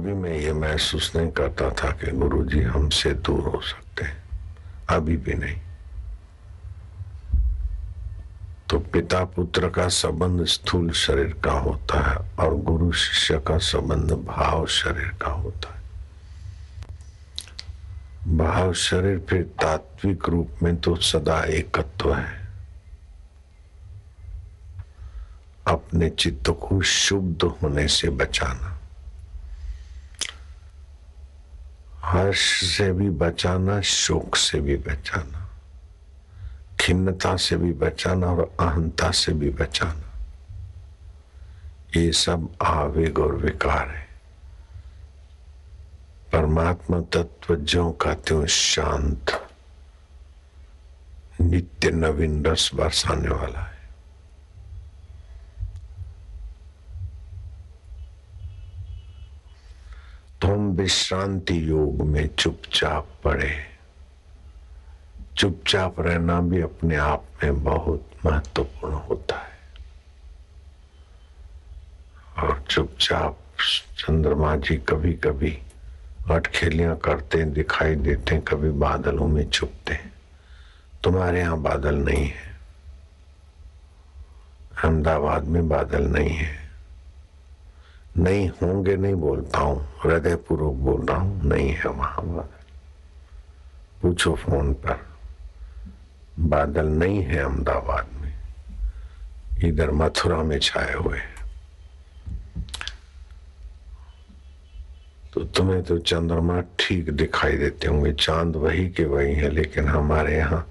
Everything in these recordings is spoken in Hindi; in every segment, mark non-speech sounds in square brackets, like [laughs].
कभी मैं ये महसूस नहीं करता था कि गुरुजी हमसे दूर हो सकते हैं। अभी भी नहीं। तो पिता पुत्र का संबंध स्थूल शरीर का होता है और गुरु शिष्य का संबंध भाव शरीर का होता है। भाव शरीर फिर तात्विक रूप में तो सदा एकत्व है। अपने चित्त को शुद्ध होने से बचाना। हर्ष से भी बचाना, शोक से भी बचाना, खिन्नता से भी बचाना और अहंता से भी बचाना, ये सब आवेग और विकार है। परमात्मा तत्व जो का त्यों शांत, नित्य नवीन रस बरसाने वाला है तो हम विश्रांति योग में चुपचाप पड़े। चुपचाप रहना भी अपने आप में बहुत महत्वपूर्ण होता है। और चुपचाप चंद्रमा जी कभी कभी अटखेलियाँ करते, दिखाई देते, कभी बादलों में छुपते तुम्हारे यहाँ बादल नहीं है। अहमदाबाद में बादल नहीं है। नहीं होंगे, नहीं बोलता हूँ। हृदय पूर्वक बोल रहा हूँ, नहीं है वहाँ पूछो फ़ोन पर। बादल नहीं है अहमदाबाद में। इधर मथुरा में छाए हुए तो तुम्हें तो चंद्रमा ठीक दिखाई देते होंगे। चाँद वही के वही है, लेकिन हमारे यहाँ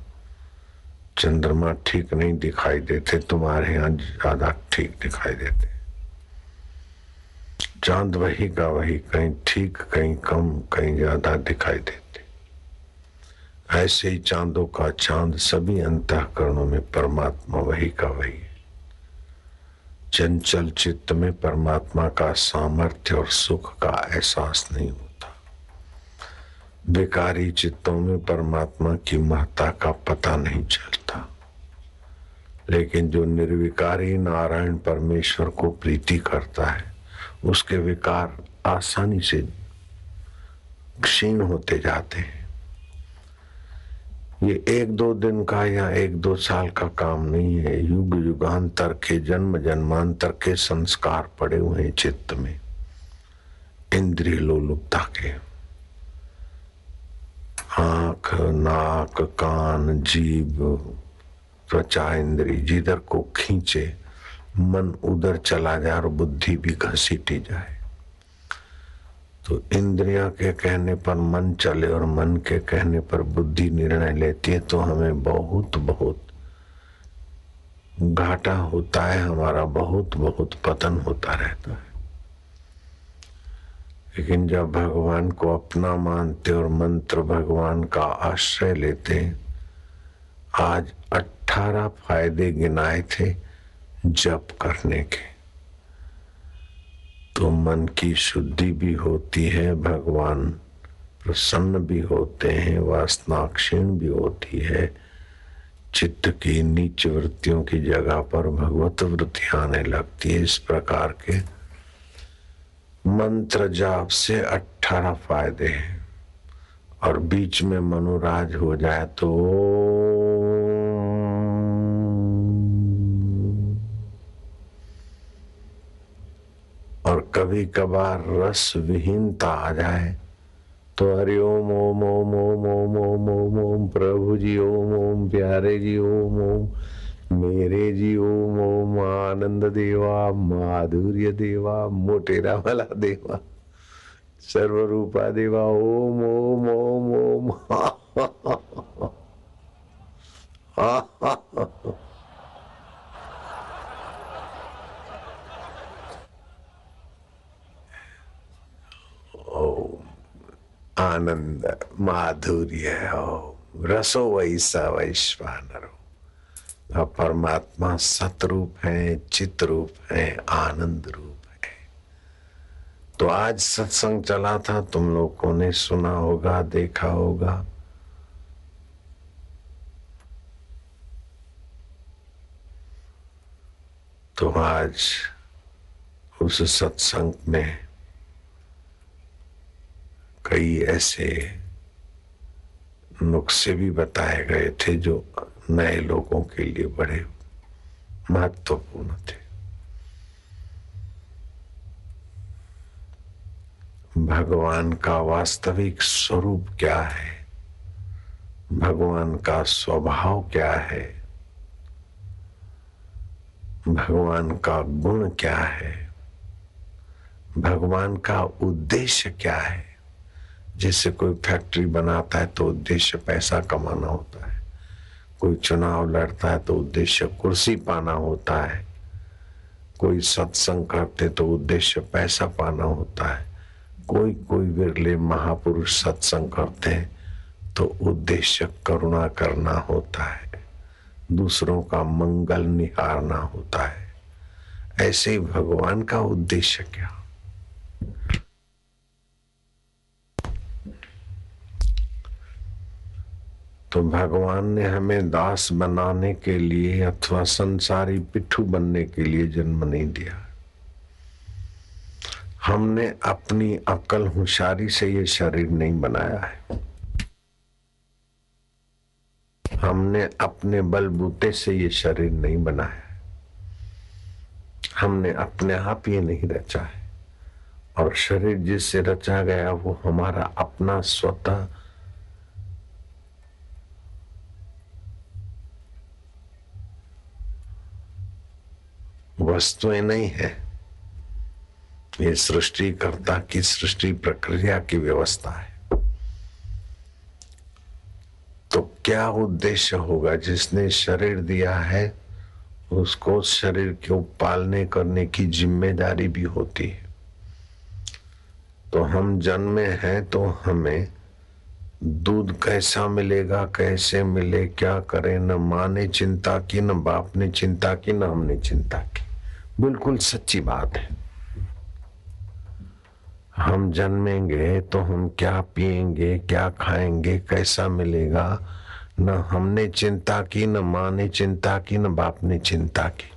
चंद्रमा ठीक नहीं दिखाई देते। तुम्हारे यहाँ ज़्यादा ठीक दिखाई देते। चाँद वही का वही कहीं ठीक, कहीं कम, कहीं ज़्यादा दिखाई देते। ऐसे ही चांदों का चाँद सभी अंतकरणों में परमात्मा वही का वही है। चंचल चित्त में परमात्मा का सामर्थ्य और सुख का एहसास नहीं होता। बेकारी चित्तों में परमात्मा की महत्ता का पता नहीं चलता। लेकिन जो निर्विकारी नारायण परमेश्वर को प्रीति करता है उसके विकार आसानी से क्षीण होते जाते हैं। ये एक दो दिन का या एक दो साल का काम नहीं है। युग युगांतर के जन्म जन्मांतर के संस्कार पड़े हुए हैं चित्त में, इंद्रिय लोलुपता के। आँख, नाक, कान जीव त्वचा इंद्री जिधर को खींचे मन उधर चला जाए और बुद्धि भी घसीटी जाए। तो इंद्रिया के कहने पर मन चले और मन के कहने पर बुद्धि निर्णय लेती है तो हमें बहुत बहुत घाटा होता है, हमारा बहुत बहुत पतन होता रहता है। लेकिन जब भगवान को अपना मानते और मंत्र भगवान का आश्रय लेते, आज अठारह फ़ायदे गिनाए थे जप करने के। तो मन की शुद्धि भी होती है, भगवान प्रसन्न भी होते हैं वासना क्षीण भी होती है। चित्त की नीच वृत्तियों की जगह पर भगवत वृत्ति आने लगती है इस प्रकार के। मंत्र जाप से अठारह फ़ायदे हैं। और बीच में मनोराज हो जाए तो और कभी कभार रस विहीनता आ जाए तो हरि ओम ओम ओम ओम ओम ओम ओम ओम प्रभु जी ओम ओम प्यारे जी ओम ओम मेरे जी ओम ओम आनंद देवा माधुर्य देवा मोटेरा वाला देवा सर्वरूपा देवा ओम ओम ओम ओम हा हा हा हा हा आनंद, माधुर्य हो रसो वैसा वैश्वानरो अब परमात्मा सतरूप है चित रूप है, आनंद रूप है। तो आज सत्संग चला था, तुम लोगों ने सुना होगा, देखा होगा। तो आज उस सत्संग में कई ऐसे नुस्खे भी बताए गए थे जो नए लोगों के लिए बड़े महत्वपूर्ण थे। भगवान का वास्तविक स्वरूप क्या है? भगवान का स्वभाव क्या है? भगवान का गुण क्या है? भगवान का उद्देश्य क्या है? जैसे कोई फैक्ट्री बनाता है तो उद्देश्य पैसा कमाना होता है। कोई चुनाव लड़ता है तो उद्देश्य कुर्सी पाना होता है। कोई सत्संग करते तो उद्देश्य पैसा पाना होता है। कोई कोई विरले महापुरुष सत्संग करते हैं तो उद्देश्य करुणा करना होता है। दूसरों का मंगल निहारना होता है। ऐसे ही भगवान का उद्देश्य क्या? तो भगवान ने हमें दास बनाने के लिए अथवा संसारी पिट्ठू बनने के लिए जन्म नहीं दिया। हमने अपनी अकल होशियारी से ये शरीर नहीं बनाया है। हमने अपने बलबूते से ये शरीर नहीं बनाया हमने अपने आप ये नहीं रचा है। और शरीर जिससे रचा गया वो हमारा अपना स्वतः वस्तुएँ नहीं है। ये सृष्टिकर्ता की सृष्टि प्रक्रिया की व्यवस्था है। तो क्या उद्देश्य होगा? जिसने शरीर दिया है, उसको शरीर को पालने करने की ज़िम्मेदारी भी होती है। तो हम जन्मे हैं तो हमें दूध कैसा मिलेगा, कैसे मिले, क्या करें? न माँ ने चिंता की, न बाप ने चिंता की, न हमने चिंता की। बिल्कुल सच्ची बात है। हम जन्मेंगे तो हम क्या पिएँगे क्या खाएँगे, कैसा मिलेगा? न हमने चिंता की, न माँ ने चिंता की, न बाप ने चिंता की।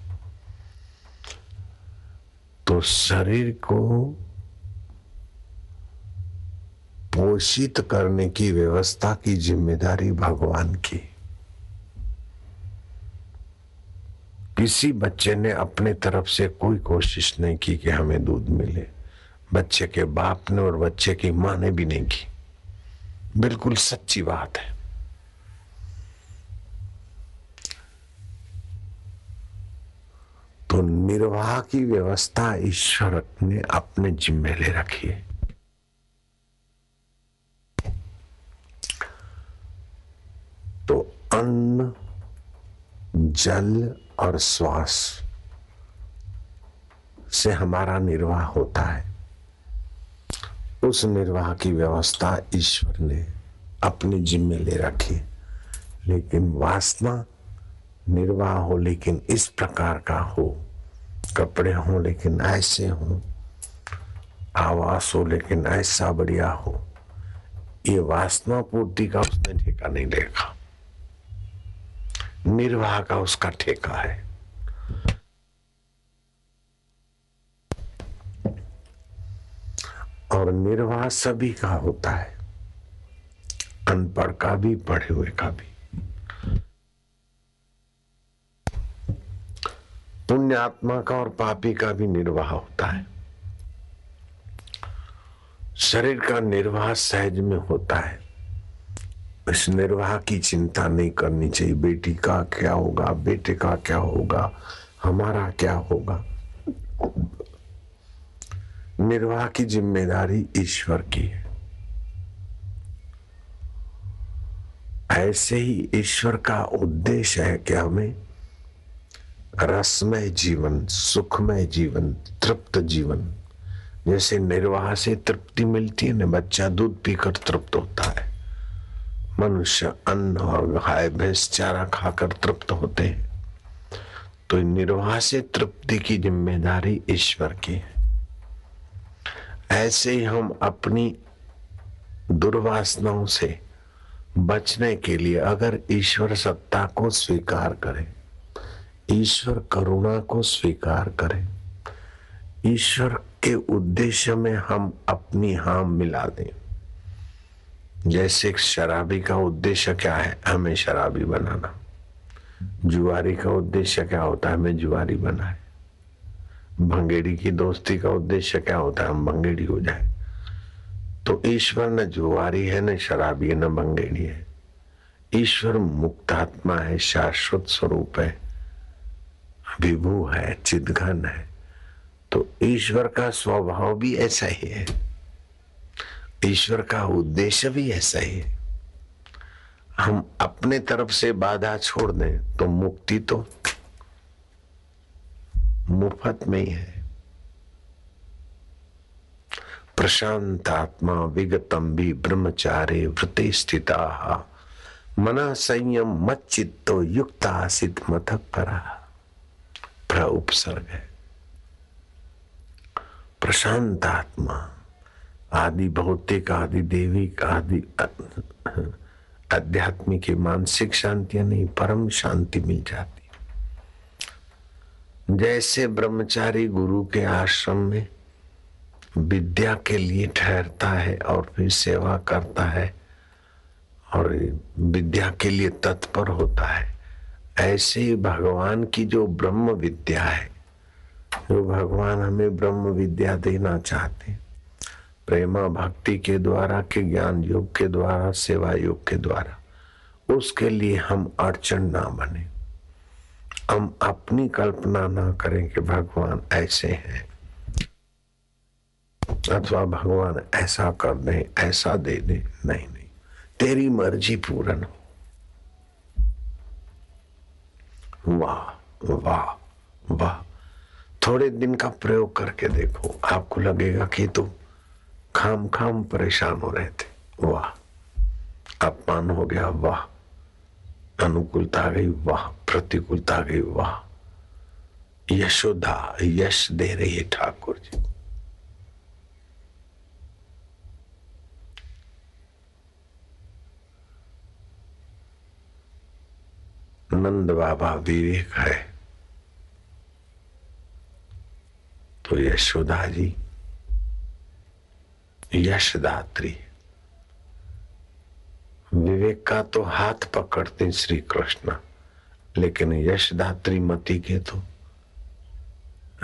तो शरीर को पोषित करने की व्यवस्था की ज़िम्मेदारी भगवान की। किसी बच्चे ने अपने तरफ़ से कोई कोशिश नहीं की कि हमें दूध मिले। बच्चे के बाप ने और बच्चे की माँ ने भी नहीं की। बिल्कुल सच्ची बात है। तो निर्वाह की व्यवस्था ईश्वर ने अपने जिम्मे ले रखी है। तो अन्न, जल और श्वास से हमारा निर्वाह होता है। उस निर्वाह की व्यवस्था ईश्वर ने अपने जिम्मे ले रखी। लेकिन वासना निर्वाह हो, लेकिन इस प्रकार का हो। कपड़े हो, लेकिन ऐसे हो। आवास हो, लेकिन ऐसा बढ़िया हो। ये वासना पूर्ति का उसने ठेका नहीं देखा। निर्वाह का उसका ठेका है। और निर्वाह सभी का होता है। अनपढ़ का भी, पढ़े हुए का भी। पुण्यात्मा का और पापी का भी निर्वाह होता है। शरीर का निर्वाह सहज में होता है। इस निर्वाह की चिंता नहीं करनी चाहिए। बेटी का क्या होगा? बेटे का क्या होगा? हमारा क्या होगा? निर्वाह की ज़िम्मेदारी ईश्वर की है। ऐसे ही ईश्वर का उद्देश्य है कि हमें रसमय जीवन, सुखमय जीवन, तृप्त जीवन, जैसे निर्वाह से तृप्ति मिलती है ना, बच्चा दूध पीकर तृप्त होता है। मनुष्य अन्न और गाय, भैंस, चारा खाकर तृप्त होते हैं। तो निर्वाह से तृप्ति की ज़िम्मेदारी ईश्वर की है। ऐसे ही हम अपनी दुर्वासनाओं से बचने के लिए अगर ईश्वर सत्ता को स्वीकार करें, ईश्वर करुणा को स्वीकार करें, ईश्वर के उद्देश्य में हम अपनी हाम मिला दें। जैसे एक शराबी का उद्देश्य क्या है? हमें शराबी बनाना। जुआरी का उद्देश्य क्या होता है? हमें जुआरी बनाए भंगेड़ी की दोस्ती का उद्देश्य क्या होता है? हम भंगेड़ी हो जाए। तो ईश्वर न जुआरी है, न शराबी है, न भंगेड़ी है। ईश्वर मुक्तात्मा है, शाश्वत स्वरूप है। विभू है, चिदघन है। तो ईश्वर का स्वभाव भी ऐसा ही है। ईश्वर का उद्देश्य भी ऐसा ही है। हम अपने तरफ़ से बाधा छोड़ दें तो मुक्ति तो मुफ़्त में ही है। प्रशांतात्मा विगतम भी ब्रह्मचारे वृत्ति स्थिता। मन संयम मत चित्तो युक्त आसित मथक परा। प्र उपसर्ग है। प्रशांत आत्मा आदि भौतिक, आदि देविक, आदि आध्यात्मिक मानसिक शांति नहीं, परम शांति मिल जाती। जैसे ब्रह्मचारी गुरु के आश्रम में विद्या के लिए ठहरता है और फिर सेवा करता है और विद्या के लिए तत्पर होता है, ऐसे ही भगवान की जो ब्रह्म विद्या है, जो भगवान हमें ब्रह्म विद्या देना चाहते प्रेमा भक्ति के द्वारा, के ज्ञान योग के द्वारा, सेवा योग के द्वारा, उसके लिए हम अड़चन ना बने। हम अपनी कल्पना ना करें कि भगवान ऐसे हैं, अथवा भगवान ऐसा कर दे, ऐसा दे दे। नहीं नहीं, तेरी मर्ज़ी पूर्ण हो वाह वाह वाह, थोड़े दिन का प्रयोग करके देखो, आपको लगेगा कि तो खाम खाम परेशान हो रहे थे। वाह, अपमान हो गया, वाह। अनुकूलता आ गई, वाह। प्रतिकूलता आ गई, वाह। यशोदा, यश दे रही है ठाकुर जी। नंद बाबा विवेक है। तो यशोदा जी यशदात्री। विवेक का तो हाथ पकड़ते श्री कृष्ण लेकिन यशदात्री मती के तो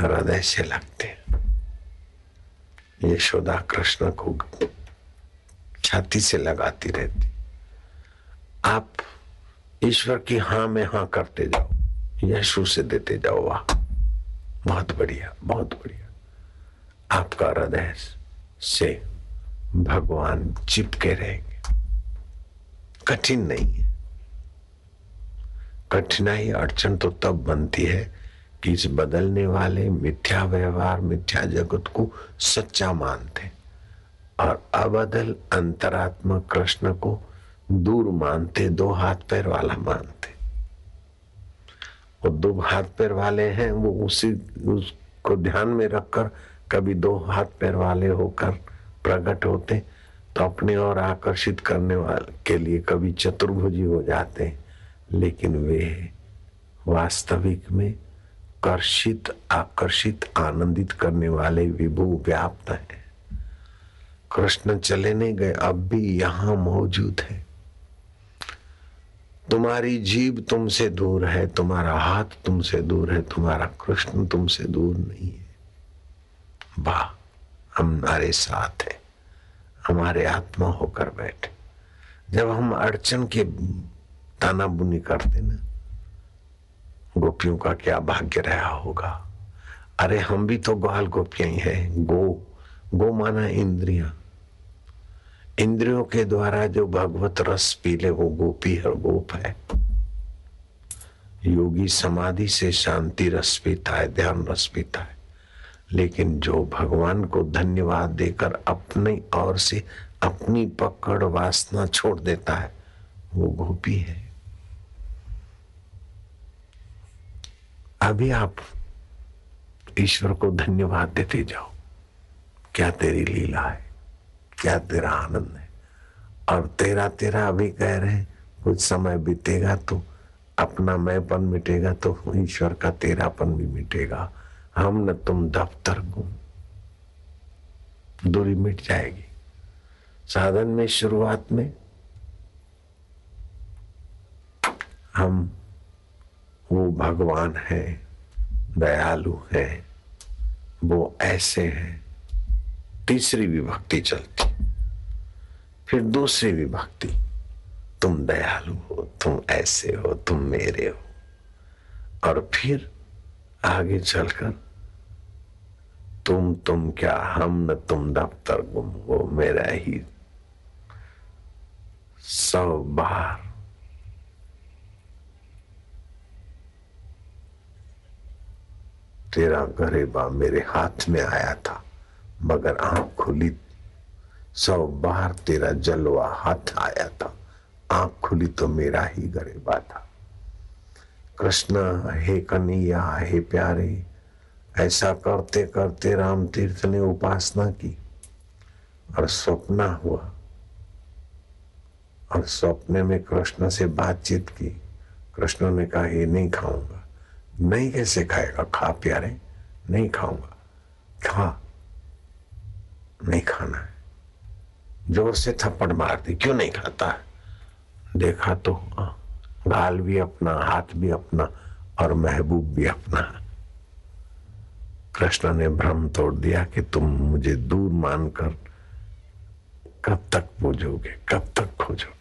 हृदय से लगते यशोदा कृष्ण को छाती से लगाती रहती। आप ईश्वर की हाँ में हाँ करते जाओ, यशु से देते जाओ, वाह। बहुत बढ़िया बहुत बढ़िया। आपका हृदय से भगवान चिपके रहेंगे। कठिन नहीं है। कठिनाई अड़चन तो तब बनती है कि इस बदलने वाले मिथ्या व्यवहार, मिथ्या जगत को सच्चा मानते और अबदल अंतरात्मा कृष्ण को दूर मानते, दो हाथ पैर वाला मानते। वो दो हाथ पैर वाले हैं, वो उसी, उसको ध्यान में रखकर कभी दो हाथ पैर वाले होकर प्रकट होते तो अपने और आकर्षित करने वाले, के लिए कभी चतुर्भुजी हो जाते, लेकिन वे वास्तविक में कर्षित, आकर्षित, आनंदित करने वाले विभु व्याप्त है। कृष्ण चले नहीं गए, अब भी यहाँ मौजूद है। तुम्हारी जीव तुमसे दूर है, तुम्हारा हाथ तुमसे दूर है, तुम्हारा कृष्ण तुमसे दूर नहीं है। वाह! हमारे साथ है। हमारे आत्मा होकर बैठे। जब हम अड़चन के ताना बुनी करते ना, गोपियों का क्या भाग्य रहा होगा? अरे हम भी तो ग्वाल गोपियाँ ही है, गो गो माना इंद्रिया। इंद्रियों के द्वारा जो भगवत रस पीले वो गोपी और गोप है। योगी समाधि से शांति रस पीता है, ध्यान रस पीता है। लेकिन जो भगवान को धन्यवाद देकर अपनी और से अपनी पकड़ वासना छोड़ देता है, वो गोपी है। अभी आप ईश्वर को धन्यवाद देते जाओ। क्या तेरी लीला है? क्या तेरा आनंद है? और तेरा तेरा अभी कह रहे हैं, कुछ समय बीतेगा तो अपना मैंपन मिटेगा तो ईश्वर का तेरापन भी मिटेगा। हम न तुम दफ्तर गुम दूरी मिट जाएगी। साधन में शुरुआत में हम वो भगवान है, दयालु है, वो ऐसे हैं। तीसरी विभक्ति चलती, फिर दूसरी विभक्ति। तुम दयालु हो, तुम ऐसे हो, तुम मेरे हो। और फिर आगे चलकर तुम तुम क्या हम न तुम दफ्तर गुम वो मेरा ही? सौ बार। तेरा गरेबा मेरे हाथ में आया था, मगर आँख खुली। सौ बार तेरा जलवा हाथ आया था, आँख खुली तो मेरा ही गरेबा था। कृष्ण, हे कन्हैया, हे प्यारे ऐसा करते करते राम तीर्थ ने उपासना की और स्वप्न हुआ। और सपने में कृष्ण से बातचीत की। कृष्ण ने कहा, ये नहीं खाऊँगा। नहीं कैसे खाएगा? खा प्यारे, नहीं खाऊँगा। खा। नहीं खाना है। ज़ोर से थप्पड़ मार दी। क्यों नहीं खाता है? देखा तो गाल भी अपना, हाथ भी अपना और महबूब भी अपना कृष्ण ने भ्रम तोड़ दिया कि तुम मुझे दूर मानकर कब तक पूजोगे, कब तक खोजोगे?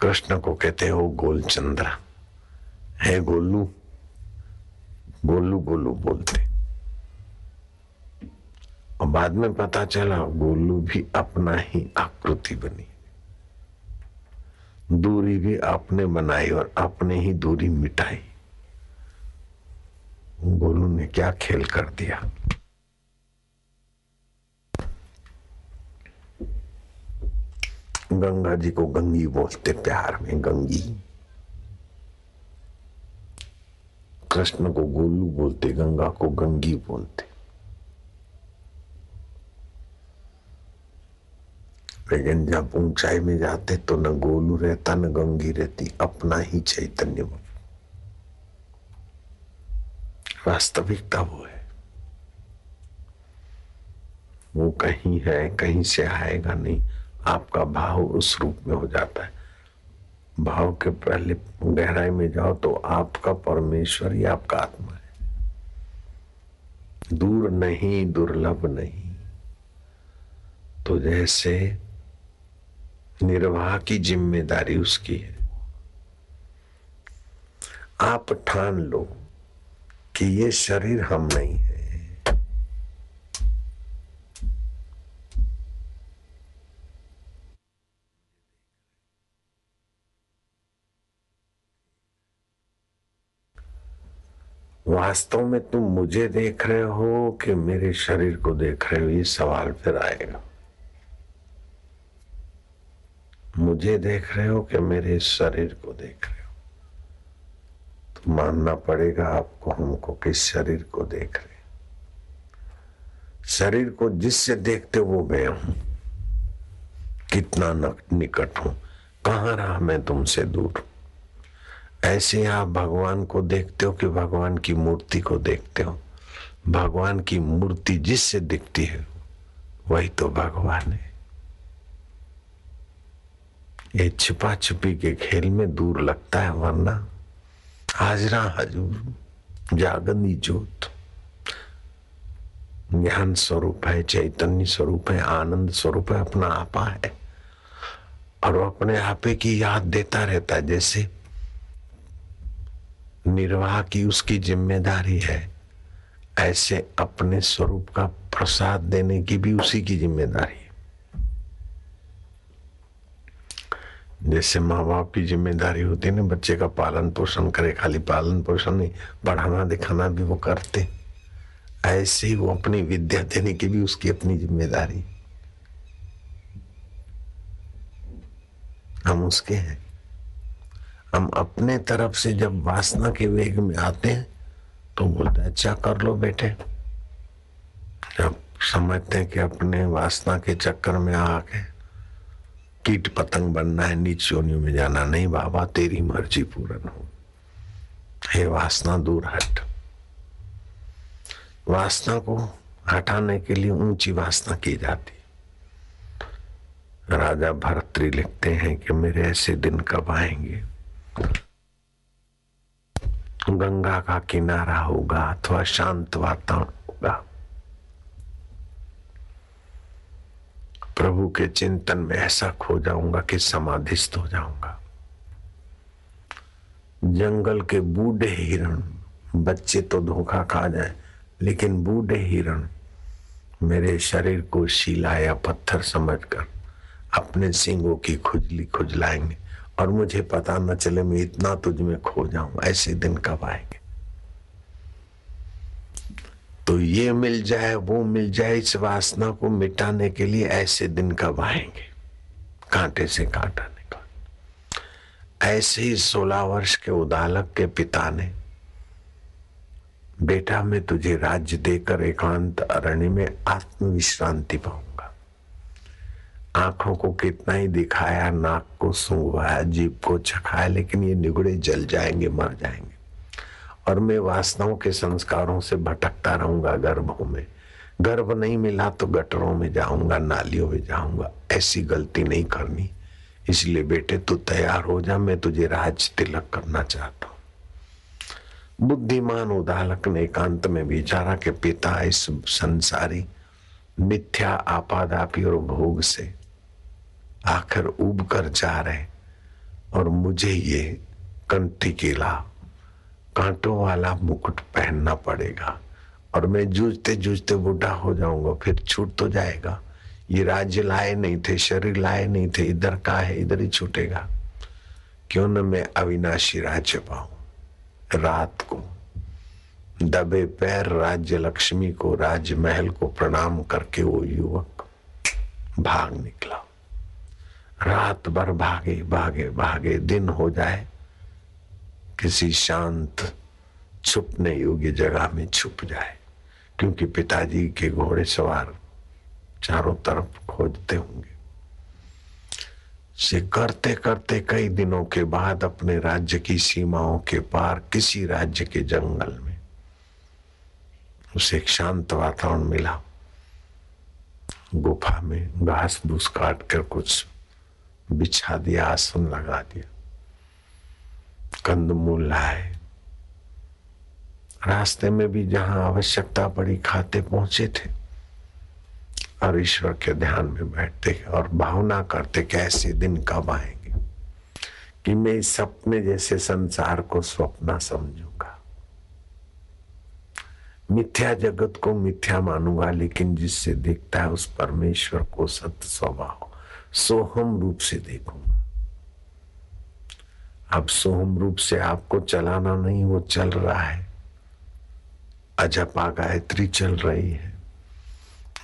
कृष्ण को कहते हो गोल चंद्र है गोलू गोलू गोलू बोलते। और बाद में पता चला, गोलू भी अपना ही आकृति बनी। दूरी भी आपने बनाई और अपने ही दूरी मिटाई। गोलू ने क्या खेल कर दिया? गंगा जी को गंगी बोलते प्यार में, गंगी। कृष्ण को गोलू बोलते, गंगा को गंगी बोलते। लेकिन जब ऊंचाई में जाते तो न गोलू रहता, न गंगी रहती, अपना ही चैतन्य वास्तविकता वो है। वो कहीं है, कहीं से आएगा नहीं, आपका भाव उस रूप में हो जाता है। भाव के पहले गहराई में जाओ तो आपका परमेश्वर ही आपका आत्मा है। दूर नहीं, दुर्लभ नहीं। तो जैसे निर्वाह की ज़िम्मेदारी उसकी है। आप ठान लो कि ये शरीर हम नहीं है। वास्तव में तुम मुझे देख रहे हो कि मेरे शरीर को देख रहे हो, ये सवाल फिर आएगा। मुझे देख रहे हो कि मेरे शरीर को देख रहे हो? तो मानना पड़ेगा आपको, हमको किस शरीर को देख रहे शरीर को जिससे देखते वो मैं हूँ। कितना निकट हूँ। कहाँ रहा मैं तुमसे दूर ऐसे आप भगवान को देखते हो कि भगवान की मूर्ति को देखते हो? भगवान की मूर्ति जिससे दिखती है, वही तो भगवान है। ये छिपा छिपी के खेल में दूर लगता है, वरना हाजरा हजूर, जागनी जोत। ज्ञान स्वरूप है, चैतन्य स्वरूप है, आनंद स्वरूप है, अपना आपा है। और वो अपने आपे की याद देता रहता है, जैसे निर्वाह की उसकी ज़िम्मेदारी है, ऐसे अपने स्वरूप का प्रसाद देने की भी उसी की ज़िम्मेदारी जैसे माँ बाप की ज़िम्मेदारी होती है ना, बच्चे का पालन पोषण करे, खाली पालन पोषण नहीं पढ़ाना दिखाना भी वो करते। ऐसे ही वो अपनी विद्या देने की भी उसकी अपनी ज़िम्मेदारी। हम उसके हैं। हम अपने तरफ़ से जब वासना के वेग में आते हैं तो बोलते अच्छा कर लो बेटे। जब समझते हैं कि अपने वासना के चक्कर में आके कीट पतंग बनना है, नीच योनियों में जाना नहीं, बाबा, तेरी मर्ज़ी पूर्ण हो। हे वासना दूर हट। वासना को हटाने के लिए ऊँची वासना की जाती। राजा भरतरी लिखते हैं कि मेरे ऐसे दिन कब आएँगे? गंगा का किनारा होगा अथवा शांत वातावरण होगा प्रभु के चिंतन में ऐसा खो जाऊँगा कि समाधिस्थ हो जाऊँगा। जंगल के बूढ़े हिरण, बच्चे तो धोखा खा जाए, लेकिन बूढ़े हिरण मेरे शरीर को शिला या पत्थर समझकर अपने सिंगों की खुजली खुजलाएँगे और मुझे पता न चले मैं इतना तुझ में खो जाऊँ, ऐसे दिन कब आएँगे? तो ये मिल जाए, वो मिल जाए, इस वासना को मिटाने के लिए ऐसे दिन कब आएँगे? कांटे से कांटा निकाल। ऐसे ही सोलह वर्ष के उदालक के पिता ने, बेटा मैं तुझे राज्य देकर एकांत अरण्य में आत्म विश्रांति पाऊँगा। आँखों को कितना ही दिखाया, नाक को सूंघवाया जीप को चखाया, लेकिन ये निगड़े जल जाएँगे, मर जाएँगे। और मैं वासनाओं के संस्कारों से भटकता रहूँगा गर्भों में। गर्भ नहीं मिला तो गटरों में जाऊँगा, नालियों में जाऊँगा। ऐसी गलती नहीं करनी। इसलिए बेटे, तू तैयार हो जा, मैं तुझे राज तिलक करना चाहता हूँ। बुद्धिमान उदालक ने एकांत में विचारा के पिता इस संसारी मिथ्या, आपादापी और भोग से आखिर उब कर जा रहे और मुझे ये कंठी केला कांटों वाला मुकुट पहनना पड़ेगा। और मैं जूझते जूझते बूढ़ा हो जाऊँगा, फिर छूट तो जाएगा। ये राज्य लाए नहीं थे, शरीर लाए नहीं थे, इधर का है, इधर ही छूटेगा। क्यों न मैं अविनाशी राज्य पाऊँ? रात को। दबे पैर राज्य लक्ष्मी को, राजमहल को प्रणाम करके वो युवक भाग निकला। रात भर भागे भागे भागे, दिन हो जाए। किसी शांत, छुपने योग्य जगह में छुप जाए, क्योंकि पिताजी के घोड़े सवार चारों तरफ़ खोजते होंगे। से करते करते कई दिनों के बाद अपने राज्य की सीमाओं के पार किसी राज्य के जंगल में उसे एक शांत वातावरण मिला। गुफा में घास भूस काट कर कुछ बिछा दिया, आसन लगा दिया। कंदमूल लाए। रास्ते में भी जहाँ आवश्यकता पड़ी, खाते पहुँचे थे। और ईश्वर के ध्यान में बैठते और भावना करते कि ऐसे दिन कब आएँगे, कि मैं इस सपने जैसे संसार को स्वप्न समझूँगा। मिथ्या जगत को मिथ्या मानूँगा, लेकिन जिससे देखता है उस परमेश्वर को सत्य स्वभाव सोहम रूप से देखूँगा। अब सोहम रूप से आपको चलाना नहीं, वो चल रहा है। अजपा गायत्री चल रही है।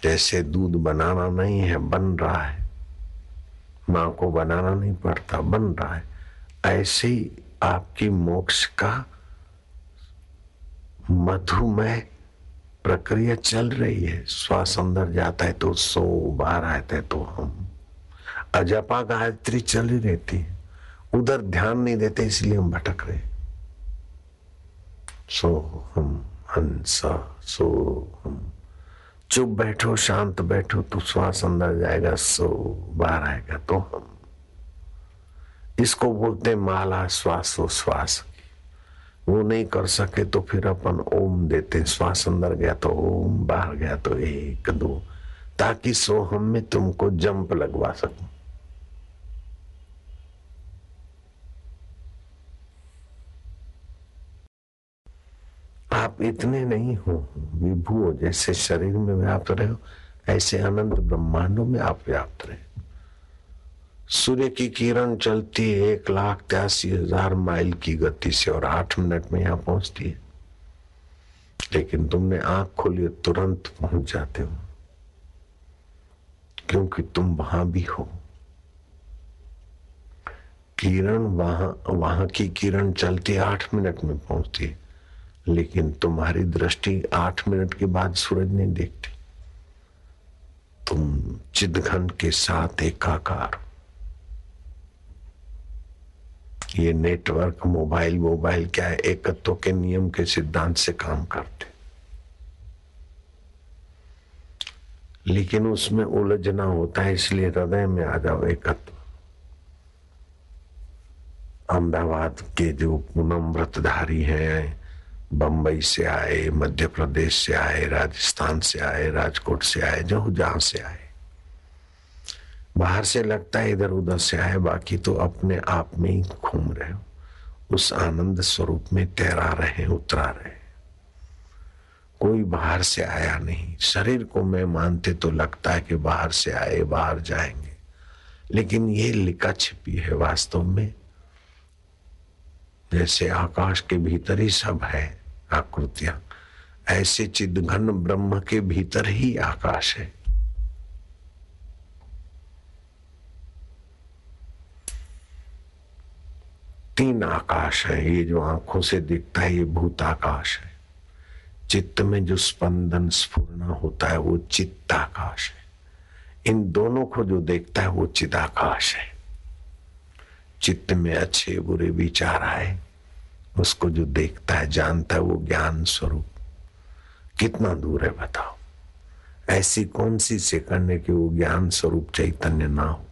जैसे दूध बनाना नहीं है, बन रहा है। माँ को बनाना नहीं पड़ता, बन रहा है। ऐसे ही आपकी मोक्ष का मधुमय प्रक्रिया चल रही है। श्वास अंदर जाता है तो सो, बाहर आता है तो हम। अजपा गायत्री चल रहती है। उधर ध्यान नहीं देते, इसलिए हम भटक रहे सो हम हंस, सो हम चुप बैठो, शांत बैठो तो श्वास अंदर जाएगा, सो बाहर आएगा तो हम इसको बोलते माला श्वासो श्वास। वो नहीं कर सके तो फिर अपन ओम देते श्वास अंदर गया तो ओम, बाहर गया तो एक, दो, ताकि सोहम में तुमको जंप लगवा सकूँ। आप इतने नहीं हो, विभू हो, जैसे शरीर में व्याप्त रहे हो, ऐसे अनंत ब्रह्मांडों में आप व्याप्त रहे सूर्य की किरण चलती है एक लाख त्यासी हज़ार माइल की गति से और आठ मिनट में यहाँ पहुँचती है। लेकिन तुमने आँख खोली तुरंत पहुँच जाते हो। क्योंकि तुम वहाँ भी हो। किरण वहाँ वहाँ की किरण चलती आठ मिनट में पहुँचती है। लेकिन तुम्हारी दृष्टि आठ मिनट के बाद सूरज नहीं देखती। तुम चिदघन के साथ एकाकार ये नेटवर्क मोबाइल मोबाइल क्या है? एकत्व के नियम के सिद्धांत से काम करते। लेकिन उसमें उलझना होता है, इसलिए हृदय में आ जाओ एकत्व। अहमदाबाद के जो पूनम व्रतधारी हैं बम्बई से आए, मध्य प्रदेश से आए, राजस्थान से आए, राजकोट से आए, जो जहाँ से आए। बाहर से लगता है इधर उधर से आए, बाकी तो अपने आप में ही घूम रहे हो। उस आनंद स्वरूप में तैरा रहे उतरा रहे कोई बाहर से आया नहीं। शरीर को मैं मानते तो लगता है कि बाहर से आए, बाहर जाएँगे। लेकिन ये लिखा छिपी है वास्तव में। जैसे आकाश के भीतर ही सब है आकृतियाँ, ऐसे चिद घन ब्रह्म के भीतर ही आकाश है। तीन आकाश है, ये जो आँखों से दिखता है, ये भूत आकाश है। चित्त में जो स्पंदन स्फूर्ण होता है, वो चित्ताकाश है। इन दोनों को जो देखता है, वो चिदाकाश है। चित्त में अच्छे बुरे विचार आए उसको जो देखता है, जानता है वो ज्ञान स्वरूप। कितना दूर है बताओ। ऐसी कौन सी सेकंड है कि वो ज्ञान स्वरूप चैतन्य ना हो?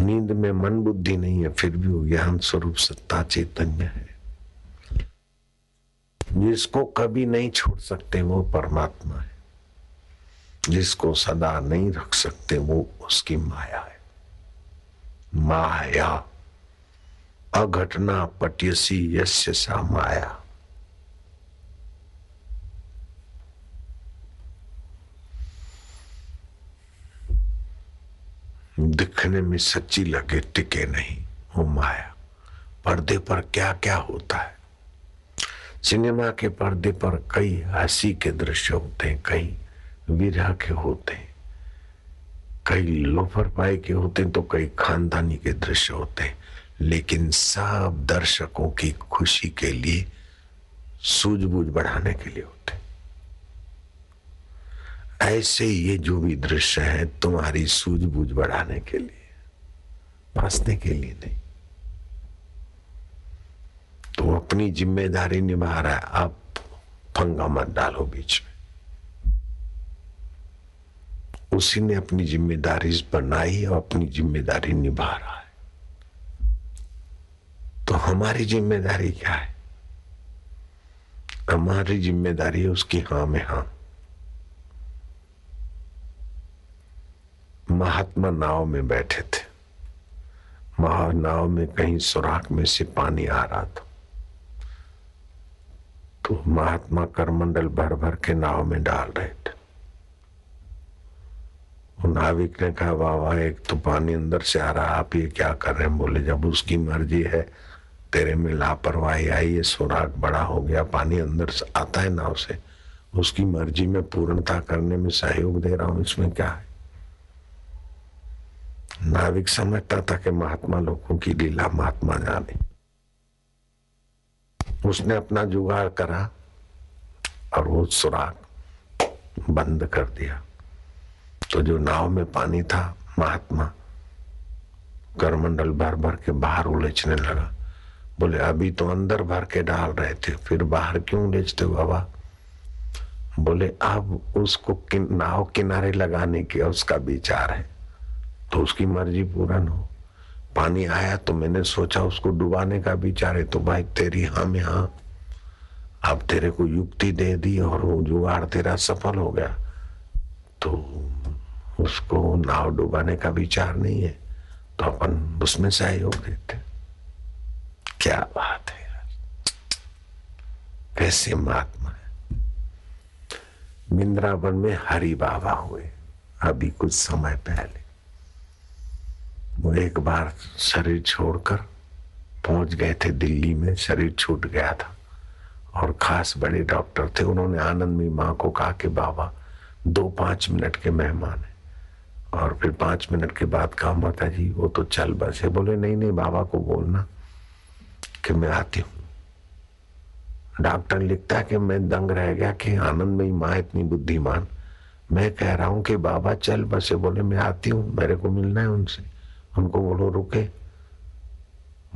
नींद में मन बुद्धि नहीं है, फिर भी वो ज्ञान स्वरूप सत्ता चैतन्य है। जिसको कभी नहीं छोड़ सकते, वो परमात्मा है। जिसको सदा नहीं रख सकते, वो उसकी माया है। माया। अघटना पट्यसी यस्य सा माया दिखने में सच्ची लगे टिके नहीं वो माया। पर्दे पर क्या क्या होता है? सिनेमा के पर्दे पर कई हँसी के दृश्य होते हैं, कई विरह के होते हैं, कई लोफर पाए के होते हैं तो कई खानदानी के दृश्य होते हैं। लेकिन सब दर्शकों की खुशी के लिए सूझबूझ बढ़ाने के लिए होते ऐसे ये जो भी दृश्य है, तुम्हारी सूझबूझ बढ़ाने के लिए, फंसने के लिए नहीं। तो अपनी ज़िम्मेदारी निभा रहा है आप फंगा मत डालो बीच में। उसी ने अपनी ज़िम्मेदारी बनाई और अपनी ज़िम्मेदारी निभा रहा है। तो हमारी ज़िम्मेदारी क्या है? हमारी ज़िम्मेदारी है उसकी हाँ में हाँ। महात्मा नाव में बैठे थे। महा नाव में कहीं सुराख में से पानी आ रहा था। तो महात्मा करमंडल भर भर के नाव में डाल रहे थे। नाविक ने कहा बाबा एक तो पानी अंदर से आ रहा आप ये क्या कर रहे हैं? बोले, जब उसकी मर्ज़ी है तेरे में लापरवाही आई है सुराग बड़ा हो गया, पानी अंदर से आता है नाव से। उसकी मर्ज़ी में पूर्णता करने में सहयोग दे रहा हूँ, इसमें क्या है? नाविक समझता था कि महात्मा लोगों की लीला महात्मा जाने। उसने अपना जुगाड़ करा और वो सुराग बंद कर दिया। तो जो नाव में पानी था, महात्मा करमंडल भर भर के बाहर उलझने लगा। बोले अभी तो अंदर भर के डाल रहे थे फिर बाहर क्यों लेचते बाबा? बोले अब उसको किन, नाव किनारे लगाने की उसका विचार है तो उसकी मर्ज़ी पूर्ण हो। पानी आया तो मैंने सोचा उसको डुबाने का विचार है तो भाई तेरी हाँ में हाँ अब तेरे को युक्ति दे दी और वो जुगाड़ तेरा सफल हो गया तो उसको नाव डुबाने का विचार नहीं है तो अपन उसमें सहयोग देते क्या बात है यार। कैसे महात्मा है मिंद्रावन में हरि बाबा हुए, अभी कुछ समय पहले। वो एक बार शरीर छोड़कर पहुँच गए थे दिल्ली में, शरीर छूट गया था। और खास बड़े डॉक्टर थे, उन्होंने आनंदमी माँ को कहा कि बाबा, दो पाँच मिनट के मेहमान है। और फिर पाँच मिनट के बाद कहा माता जी वो तो चल बसे। बोले, नहीं नहीं, बाबा को बोलना। कि मैं आती हूँ। डॉक्टर लिखता है कि मैं दंग रह गया कि आनंद में माँ इतनी बुद्धिमान। मैं कह रहा हूँ कि बाबा चल, बसे बोले, मैं आती हूँ, मेरे को मिलना है उनसे। उनको बोलो, रुके।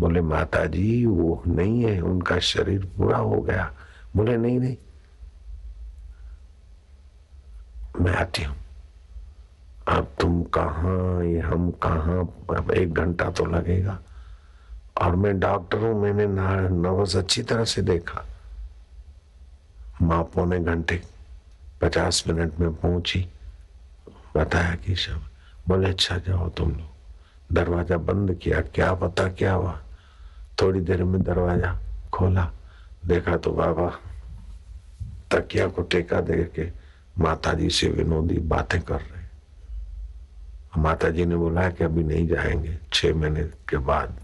बोले माता जी वो नहीं है, उनका शरीर पूरा हो गया। बोले, नहीं नहीं। मैं आती हूँ। अब तुम कहा, ये हम कहा, अब एक घंटा तो लगेगा। और मैं डॉक्टर हूँ मैंने नर्वस अच्छी तरह से देखा। माँ पौने घंटे पचास मिनट में पहुँची, बताया कि सब, बोले अच्छा जाओ तुम लोग। दरवाज़ा बंद किया, क्या पता, क्या हुआ? थोड़ी देर में दरवाज़ा खोला, देखा तो बाबा तकिया को टेका दे के माता जी से विनोदी बातें कर रहे। माता जी ने बोला कि अभी नहीं जाएँगे, छह महीने के बाद।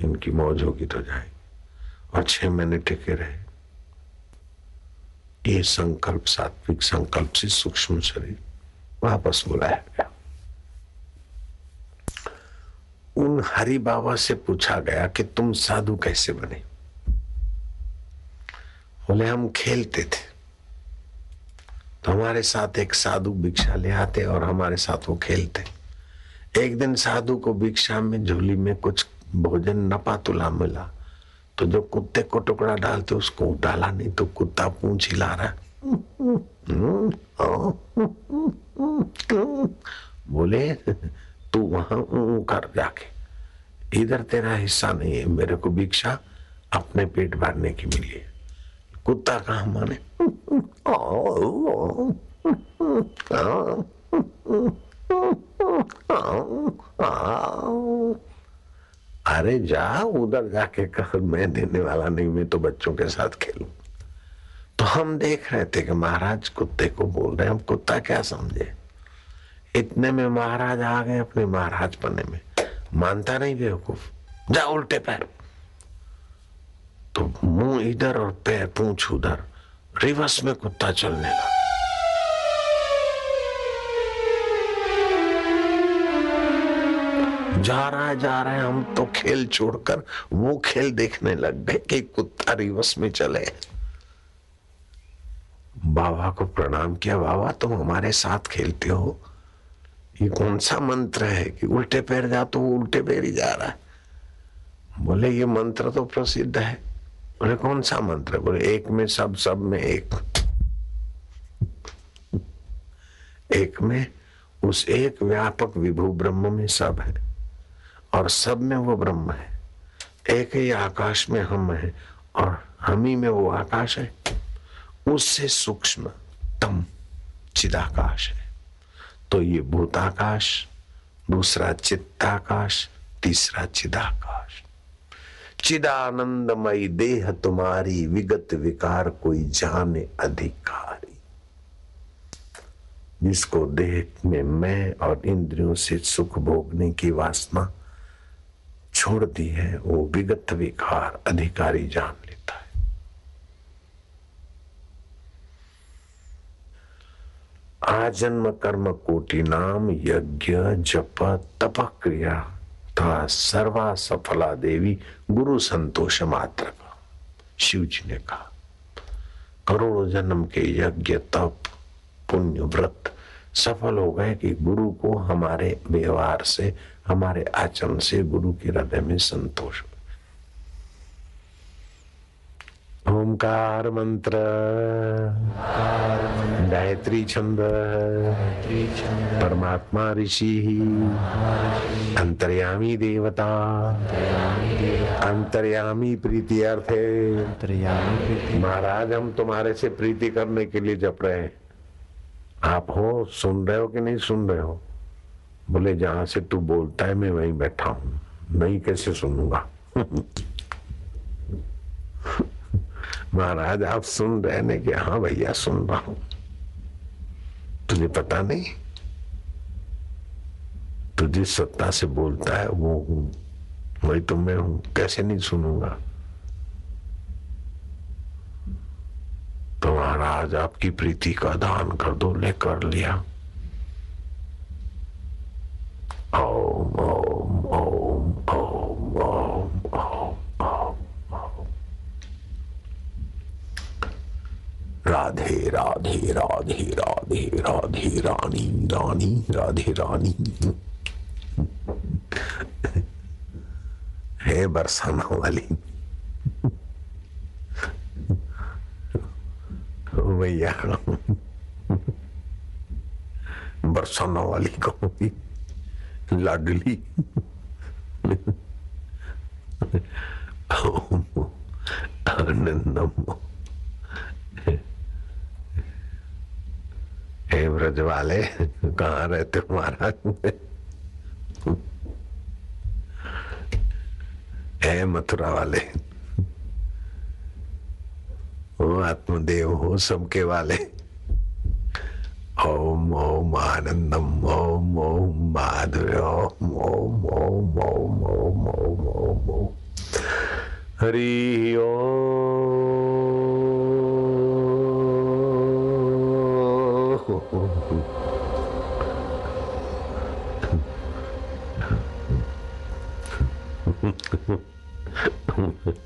इनकी मौज होगी तो जाएँगे। और छह महीने टिके रहे। ये संकल्प, सात्विक संकल्प से सूक्ष्म शरीर वापस बुलाया गया। उन हरि बाबा से पूछा गया कि तुम साधु कैसे बने? बोले, हम खेलते थे। तो हमारे साथ एक साधु भिक्षा ले आते और हमारे साथ वो खेलते। एक दिन साधु को भिक्षा में झोली में कुछ भोजन नपा तुला मिला। तो जो कुत्ते को टुकड़ा डालते, उसको डाला नहीं तो कुत्ता पूंछ हिला रहा बोले, तू वहाँ कर जाके। इधर तेरा हिस्सा नहीं है, मेरे को भिक्षा अपने पेट भरने की मिली है। कुत्ता कहा माने? अरे जा, उधर जाके कर मैं देने वाला नहीं, मैं तो बच्चों के साथ खेलू। तो हम देख रहे थे कि महाराज कुत्ते को बोल रहे हम कुत्ता क्या समझे? इतने में महाराज आ गए अपने महाराज पने में। मानता नहीं बेवकूफ़। जा, उल्टे पैर। तो मुँह इधर और पैर पूछ उधर। रिवर्स में कुत्ता चलने लगा। जा रहा है, जा रहा है। हम तो खेल छोड़कर वो खेल देखने लग गए कि कुत्ता रिवर्स में चले। बाबा को प्रणाम किया, बाबा, तुम हमारे साथ खेलते हो? ये कौन सा मंत्र है कि उल्टे पैर जा तो वो उल्टे पैर ही जा रहा है? बोले, ये मंत्र तो प्रसिद्ध है। बोले, कौन सा मंत्र? बोले, एक में सब सब में एक। एक में उस एक व्यापक विभू ब्रह्म में सब है। और सब में वो ब्रह्म है। एक ही आकाश में हम है और हम ही में वो आकाश है। उससे सूक्ष्म तम चिदाकाश है। तो ये भूताकाश, दूसरा चित्ताकाश, तीसरा चिदाकाश। चिदानंदमयी देह तुम्हारी विगत विकार कोई जाने अधिकारी। जिसको देह में मैं और इंद्रियों से सुख भोगने की वासना छोड़ दी है, वो विगत विकार, अधिकारी जान लेता है। आजन्म कर्म कोटि नाम, यज्ञ, जप, तप क्रिया था सर्वा सफला देवी, गुरु संतोष मात्र। शिव जी ने कहा, करोड़ों जन्म के यज्ञ, तप, पुण्य, व्रत सफल हो गए कि गुरु को हमारे व्यवहार से हमारे आचरण से गुरु के हृदय में संतोष ओंकार मंत्र। गायत्री छंद। परमात्मा ऋषि। अंतर्यामी देवता। अंतर्यामी प्रीति अर्थ। है महाराज हम तुम्हारे से प्रीति करने के लिए जप रहे हैं। आप हो, सुन रहे हो कि नहीं सुन रहे हो? बोले, जहाँ से तू बोलता है, मैं वहीं बैठा हूँ। नहीं कैसे सुनूँगा? [laughs] महाराज, आप सुन रहे ने कि हाँ भैया, सुन रहा हूँ। तुझे पता नहीं? तू जिस सत्ता से बोलता है, वो हूँ। वही तो मैं हूँ। कैसे नहीं सुनूँगा? तो महाराज आपकी प्रीति का दान कर दो ले कर लिया। ओम ओम ओम ओम ओम ओम ओम। राधे राधे राधे राधे राधे, रानी रानी, राधे, रानी। है बरसाना वाली। भैया। बरसाना वाली कहूँगी। लाडली। आनंदम। ब्रज वाले कहाँ रहते हो महाराज? हे मथुरा वाले हो आत्मदेव हो सबके वाले। ओम ओम आनंदम, ओम ओम माधुर्य ओम ओम ओम ओम ओम ओम ओम ओम। हरि ओम। [laughs]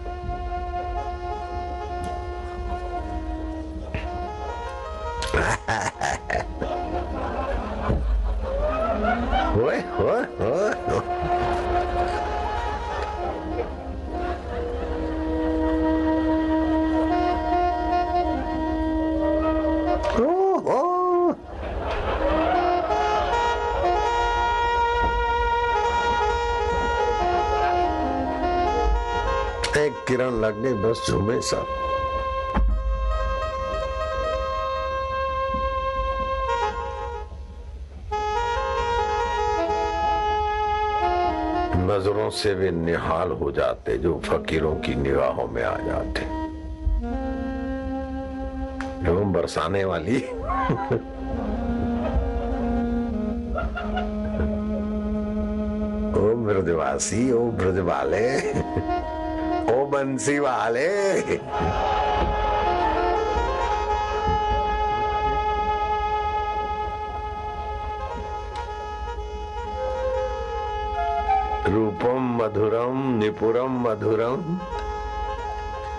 किरण लग गई बस झूमे सब नज़रों से वे निहाल हो जाते जो फकीरों की निगाहों में आ जाते। एवं बरसाने वाली। [laughs] ओ ब्रजवासी ओ ब्रज वाले ओ बंसी वाले रूपम मधुरम निपुरम मधुरम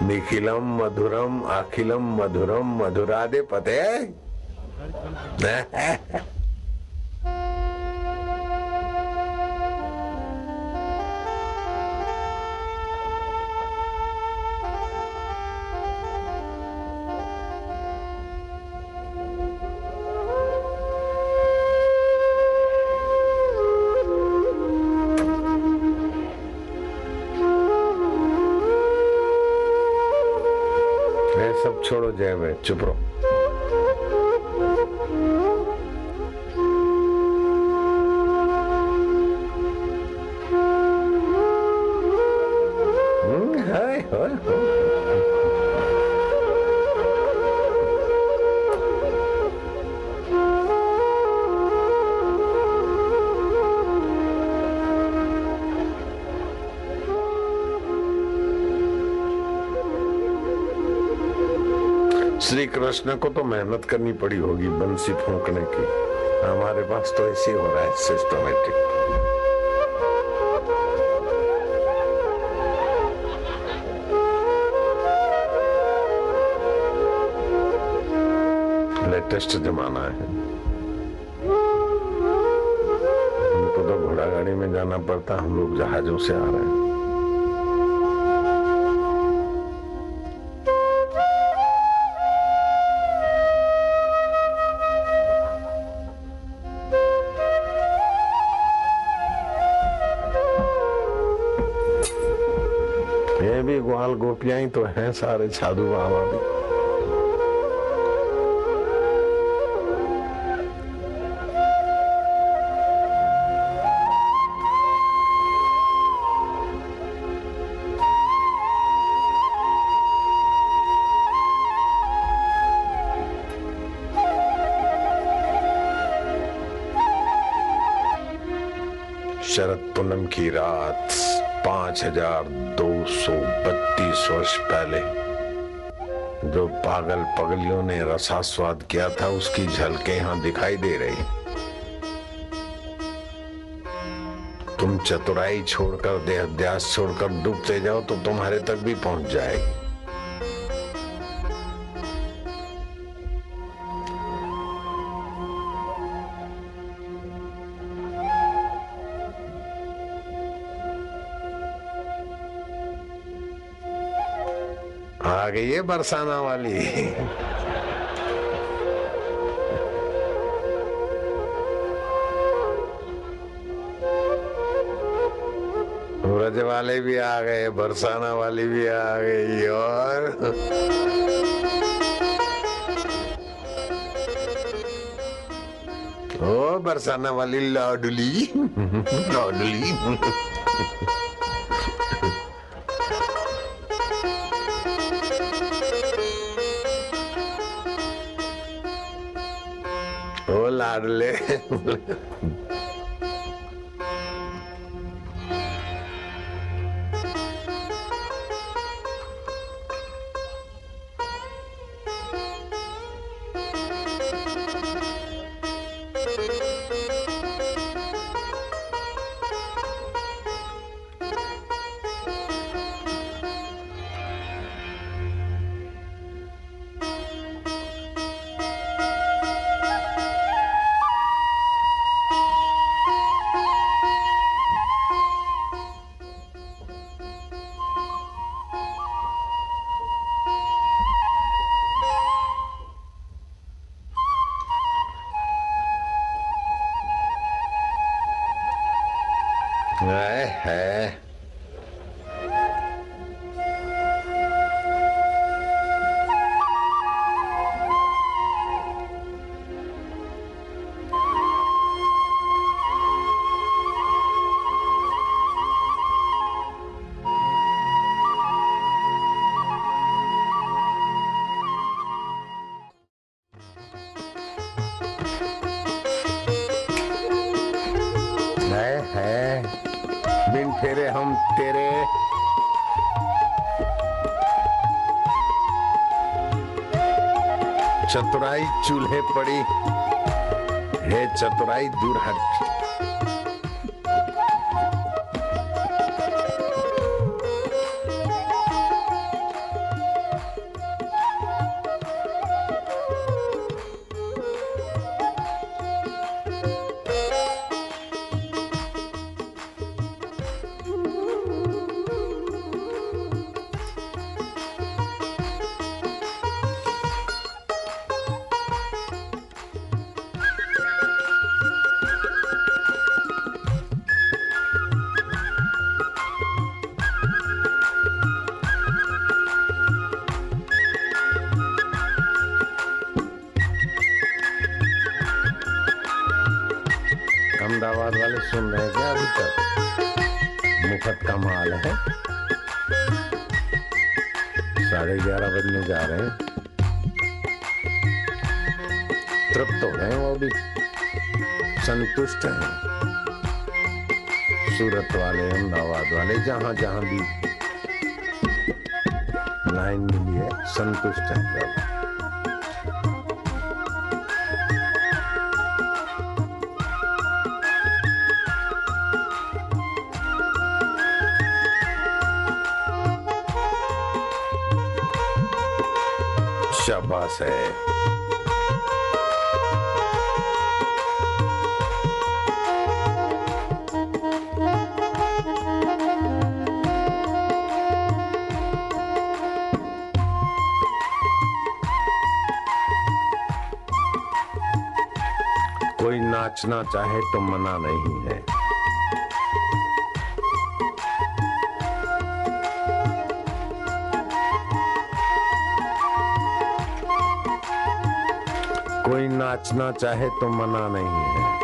निखिलम मधुरम अखिलम मधुरम मधुरादे पते श्री कृष्ण को तो मेहनत करनी पड़ी होगी बंसी फूकने की। हमारे पास तो ऐसे हो रहा है सिस्टमेटिक लेटेस्ट जमाना है। हमको तो घोड़ा गाड़ी में जाना पड़ता, हम लोग जहाजों से आ रहे हैं। गोपियाँ ही तो हैं सारे साधु बाबा भी। शरद पूनम की रात। पाँच हज़ार दो सौ बत्तीस वर्ष पहले जो पागल पगलियों ने रसास्वाद किया था, उसकी झलके यहाँ दिखाई दे रही तुम चतुराई छोड़कर, देहाध्यास छोड़कर डूबते जाओ तो तुम्हारे तक भी पहुँच जाएगी। आ गई है बरसाना वाली। ब्रज वाले भी आ गए, बरसाना वाली भी आ गई और ओ, बरसाना वाली लाडली लाडली। [laughs] really तेरे। चतुराई चूल्हे पड़ी हे चतुराई दूर हट शाबाश है। कोई नाचना चाहे तो मना नहीं है। नाचना चाहे तो मना नहीं है।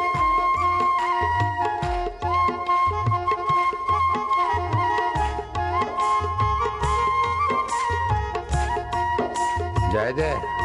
जय जय।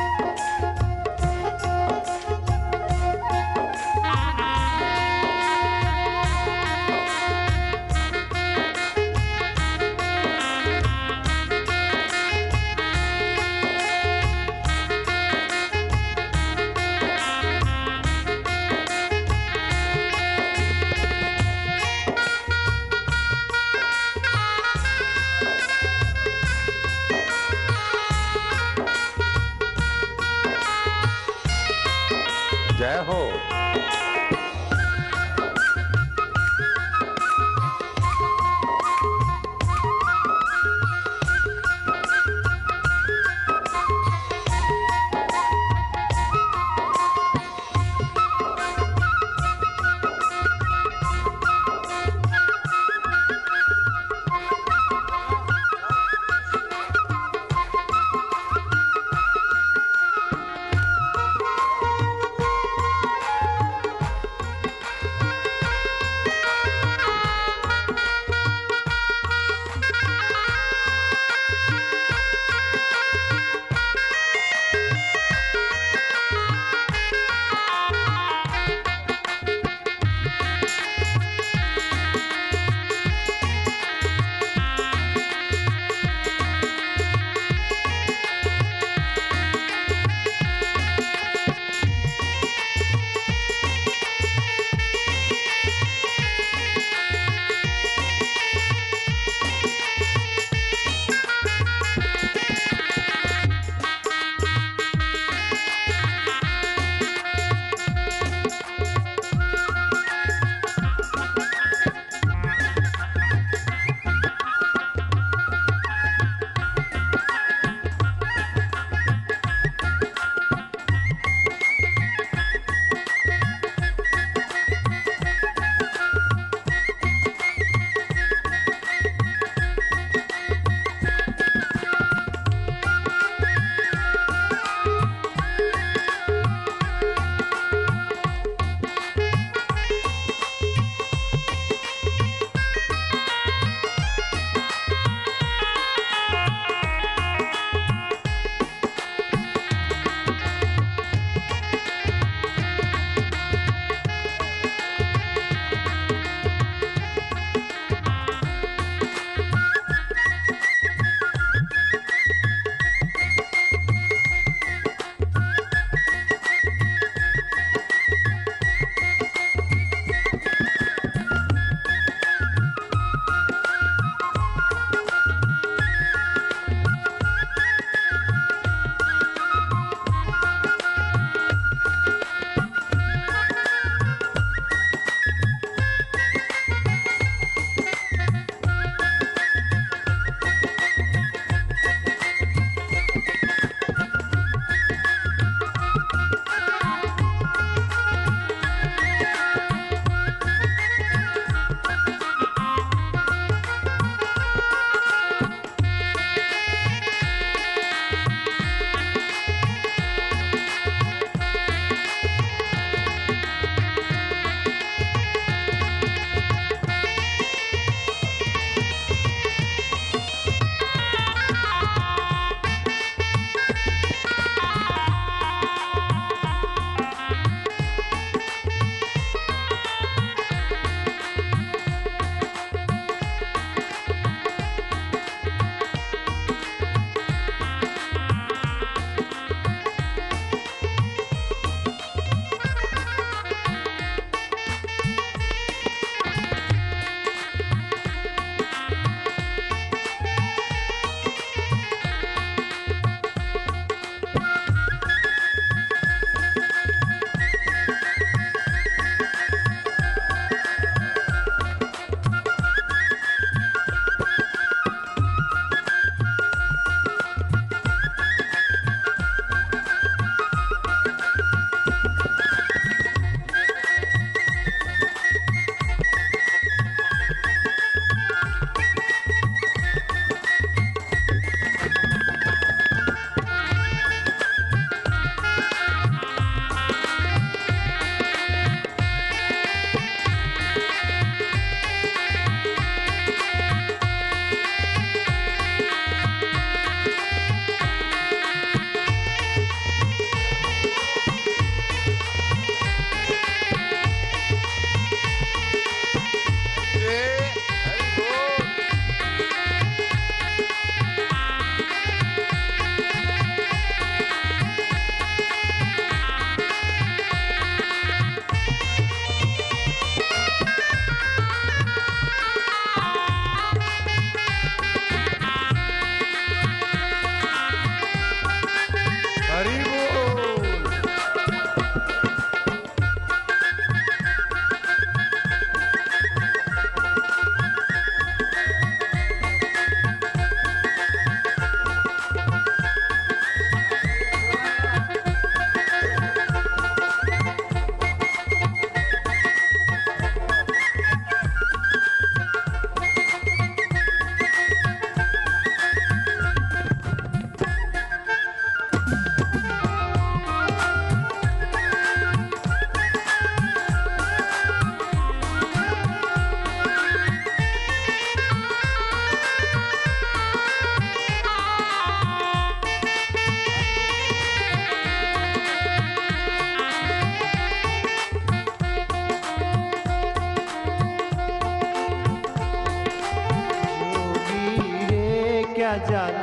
जल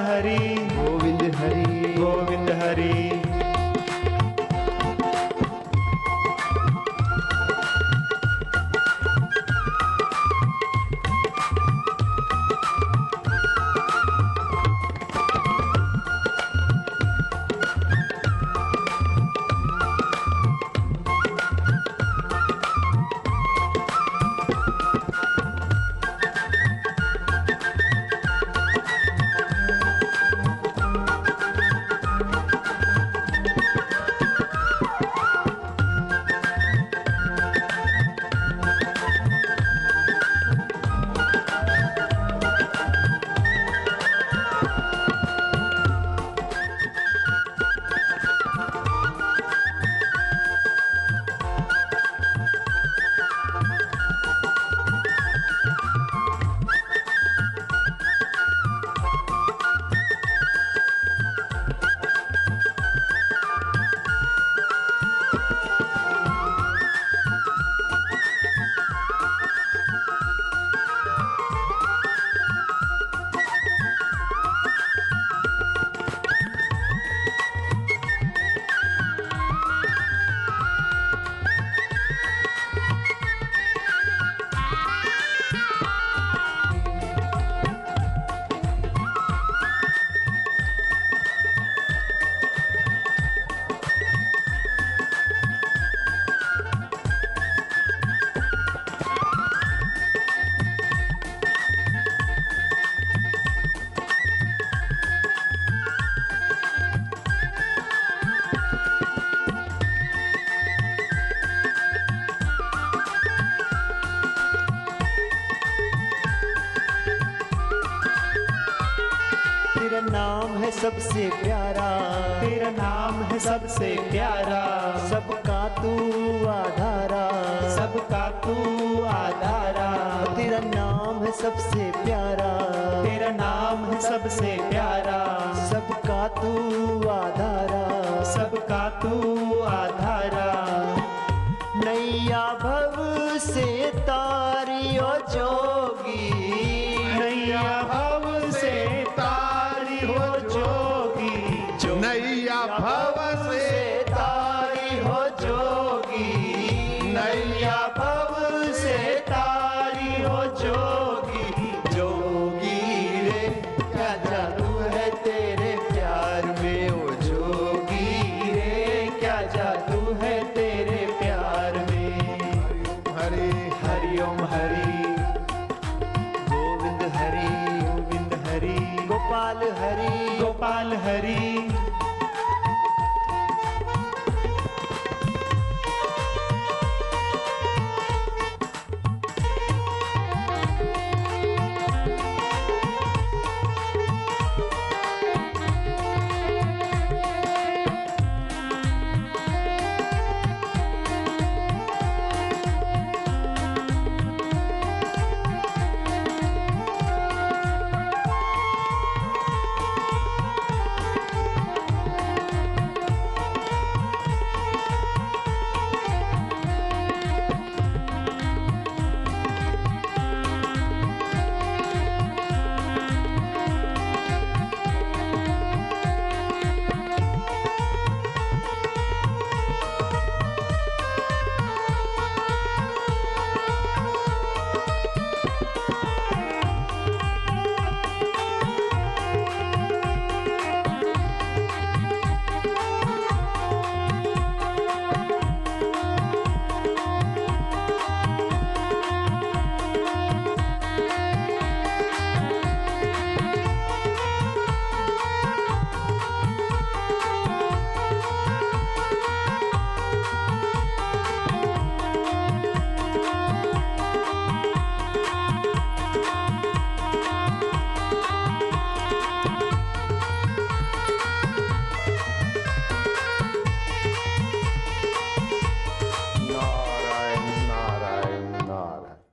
हरी। गोविंद हरी। गोविंद हरी। सबसे प्यारा। सबका तू आधारा। सबका तू आधारा। तेरा नाम है सबसे प्यारा। तेरा नाम है सबसे प्यारा। सबका तू आधारा। सबका तू हरी